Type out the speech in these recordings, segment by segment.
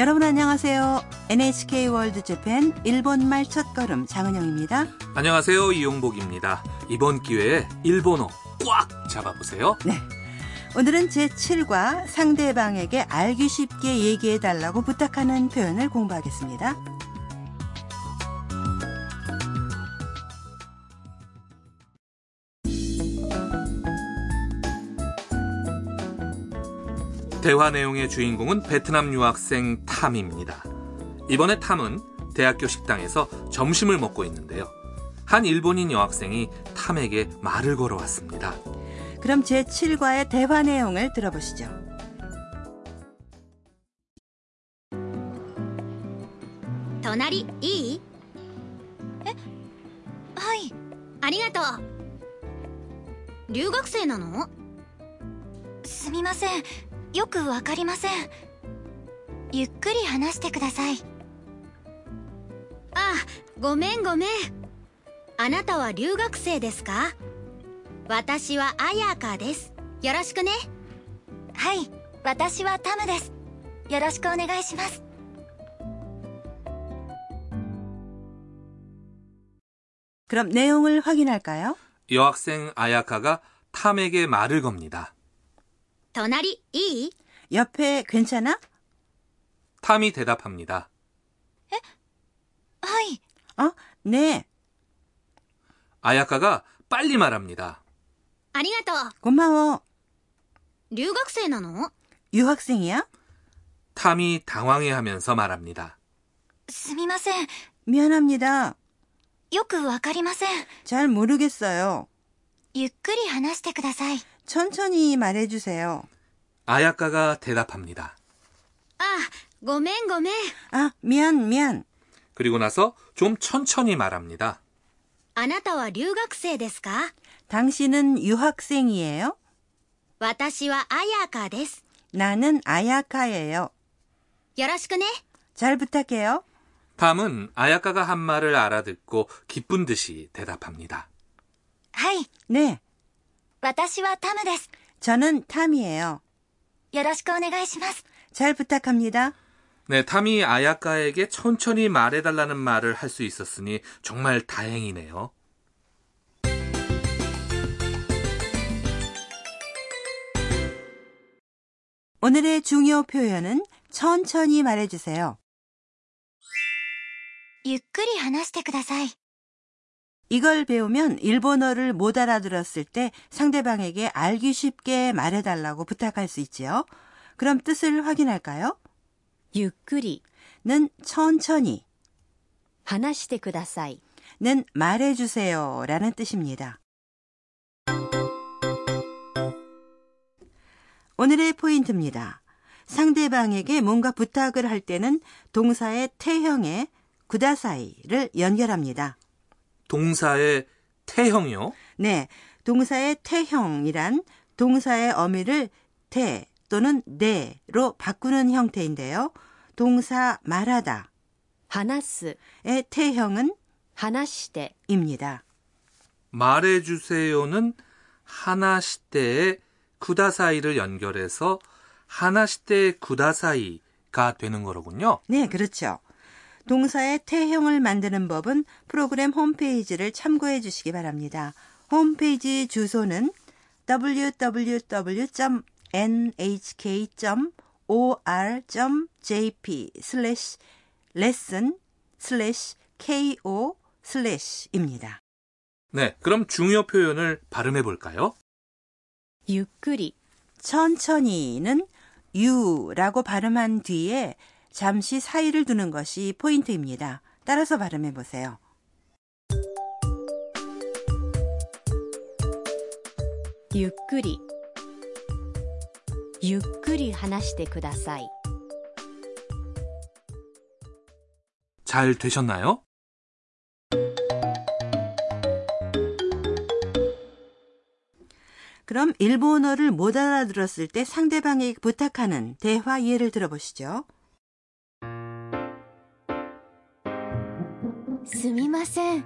여러분 안녕하세요. NHK 월드 재팬 일본말 첫걸음 장은영입니다. 안녕하세요. 이용복입니다. 이번 기회에 일본어 꽉 잡아보세요. 네. 오늘은 제7과 상대방에게 알기 쉽게 얘기해 달라고 부탁하는 표현을 공부하겠습니다. 대화 내용의 주인공은 베트남 유학생 탐입니다. 이번에 탐은 대학교 식당에서 점심을 먹고 있는데요. 한 일본인 여학생이 탐에게 말을 걸어왔습니다. 그럼 제7과의 대화 내용을 들어보시죠. 隣いいはいありがとう留学生なのすみません よくわかりませんゆっくり話してくださいあごめんごめんあなたは留学生ですか私は綾香ですよろしくねはい私はタムですよろしくお願いします 그럼 내용을 확인할까요? 여학생 아야카가 탐에게 말을 겁니다. 隣いい 옆에 괜찮아? 탐이 대답합니다. はい 어? 네. 아야카가 빨리 말합니다. ありがとう 고마워. 留学生なの 유학생이야? 탐이 당황해하면서 말합니다. すみません 미안합니다. よくわかりません 잘 모르겠어요. ゆっくり話してください 천천히 말해주세요. 아야카가 대답합니다. あごめんごめん 아, 미안, 미안. 그리고 나서 좀 천천히 말합니다. あなたは留学生ですか 당신은 유학생이에요? 私は綾香です 나는 아야카예요. よろしくね 잘 부탁해요. 탐은 아야카가 한 말을 알아듣고 기쁜 듯이 대답합니다. はい 네, 私はタムです 저는 탐이에요. よろしくお願いします 잘 부탁합니다. 네, 탐이 아야카에게 천천히 말해달라는 말을 할 수 있었으니 정말 다행이네요. 오늘의 중요 표현은 천천히 말해주세요. ゆっくり話してください 이걸 배우면 일본어를 못 알아들었을 때 상대방에게 알기 쉽게 말해달라고 부탁할 수 있지요. 그럼 뜻을 확인할까요? ゆっくり 는 천천히, 話してください。 는 말해주세요 라는 뜻입니다. 오늘의 포인트입니다. 상대방에게 뭔가 부탁을 할 때는 동사의 태형에 구다사이를 연결합니다. 동사의 태형이요? 네. 동사의 태형이란 동사의 어미를 태 또는 네로 바꾸는 형태인데요. 동사 말하다. 하나스의 태형은 하나시대입니다. 말해주세요는 하나시대의 구다사이를 연결해서 하나시대의 구다사이가 되는 거로군요. 네, 그렇죠. 동사의 て형을 만드는 법은 프로그램 홈페이지를 참고해 주시기 바랍니다. 홈페이지 주소는 www.nhk.or.jp 슬래시 레슨 슬래시 ko 슬래시입니다. 네, 그럼 중요 표현을 발음해 볼까요? ゆっくり 천천히는 ゆ라고 발음한 뒤에 잠시 사이를 두는 것이 포인트입니다. 따라서 발음해 보세요. ゆっくり。ゆっくり話してください。 잘 되셨나요? 그럼 일본어를 못 알아들었을 때 상대방에게 부탁하는 대화 예를 들어보시죠. すみません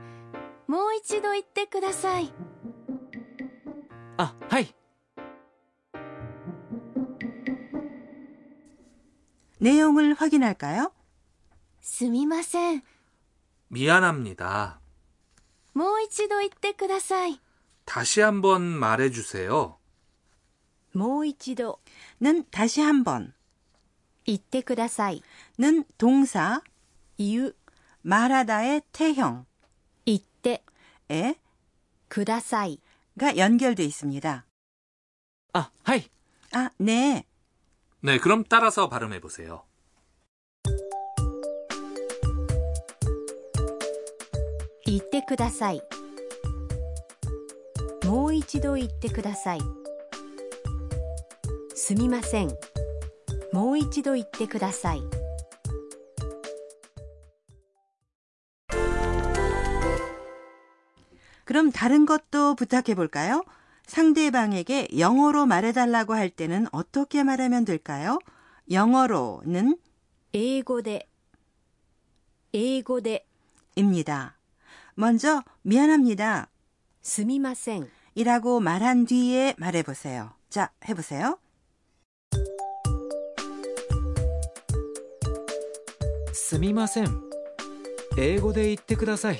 もう一度言ってくださいあ、はい。 내용을 확인할까요? すみません 미안합니다. もう一度言ってください 다시 한번 말해주세요. もう一度 는 다시 한번, 言ってください 는 동사, 言う 말하다의 태형, 言って 에, ください 가 연결돼 있습니다. あ、はい。 아, 네. 네, 그럼 따라서 발음해 보세요. 言ってくださいもう一度言ってくださいすみませんもう一度言ってください 그럼 다른 것도 부탁해 볼까요? 상대방에게 영어로 말해달라고 할 때는 어떻게 말하면 될까요? 영어로는 英語で英語で 입니다. 먼저 미안합니다. すみません 이라고 말한 뒤에 말해보세요. 자, 해보세요. すみません。英語で言ってください。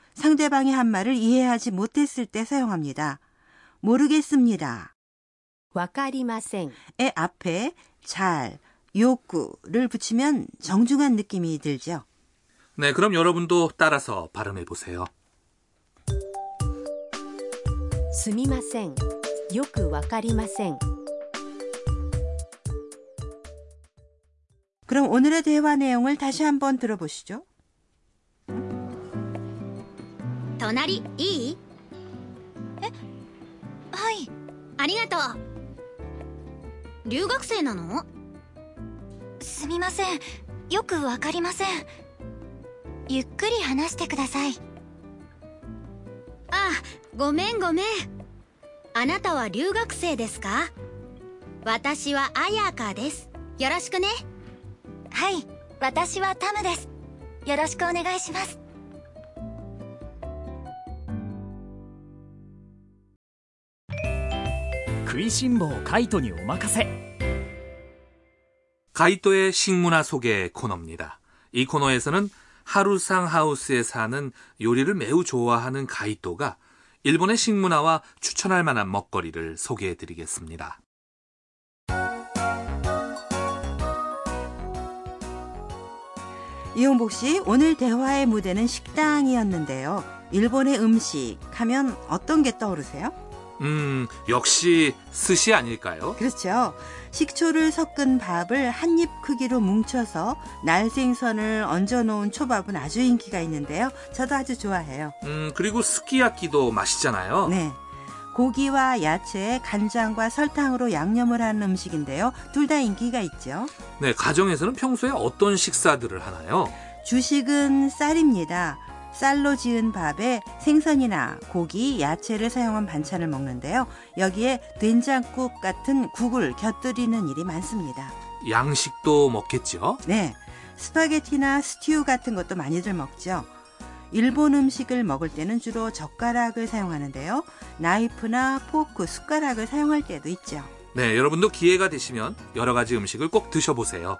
상대방이 한 말을 이해하지 못했을 때 사용합니다. 모르겠습니다. 와까리마생의 앞에 잘, 욕구를 붙이면 정중한 느낌이 들죠. 네, 그럼 여러분도 따라서 발음해 보세요. 스미마생, 요구 와까리마생. 그럼 오늘의 대화 내용을 다시 한번 들어보시죠. 隣いい？はい。ありがとう。留学生なの？すみません。よくわかりません。ゆっくり話してください。あごめんごめん。あなたは留学生ですか？私はアヤカです。よろしくね。はい。私はタムです。よろしくお願いします 食いしん坊カイトにお任せ 가이토의 식문화 소개 코너입니다. 이 코너에서는 하루상 하우스에 사는 요리를 매우 좋아하는 가이토가 일본의 식문화와 추천할 만한 먹거리를 소개해 드리겠습니다. 이용복 씨, 오늘 대화의 무대는 식당이었는데요. 일본의 음식 하면 어떤 게 떠오르세요? 음, 역시 스시 아닐까요? 그렇죠. 식초를 섞은 밥을 한 입 크기로 뭉쳐서 날생선을 얹어 놓은 초밥은 아주 인기가 있는데요. 저도 아주 좋아해요. 음, 그리고 스키야키도 맛있잖아요. 네. 고기와 야채, 간장과 설탕으로 양념을 하는 음식인데요. 둘 다 인기가 있죠. 네, 가정에서는 평소에 어떤 식사들을 하나요? 주식은 쌀입니다. 쌀로 지은 밥에 생선이나 고기, 야채를 사용한 반찬을 먹는데요. 여기에 된장국 같은 국을 곁들이는 일이 많습니다. 양식도 먹겠죠? 네. 스파게티나 스튜 같은 것도 많이들 먹죠. 일본 음식을 먹을 때는 주로 젓가락을 사용하는데요. 나이프나 포크, 숟가락을 사용할 때도 있죠. 네, 여러분도 기회가 되시면 여러 가지 음식을 꼭 드셔보세요.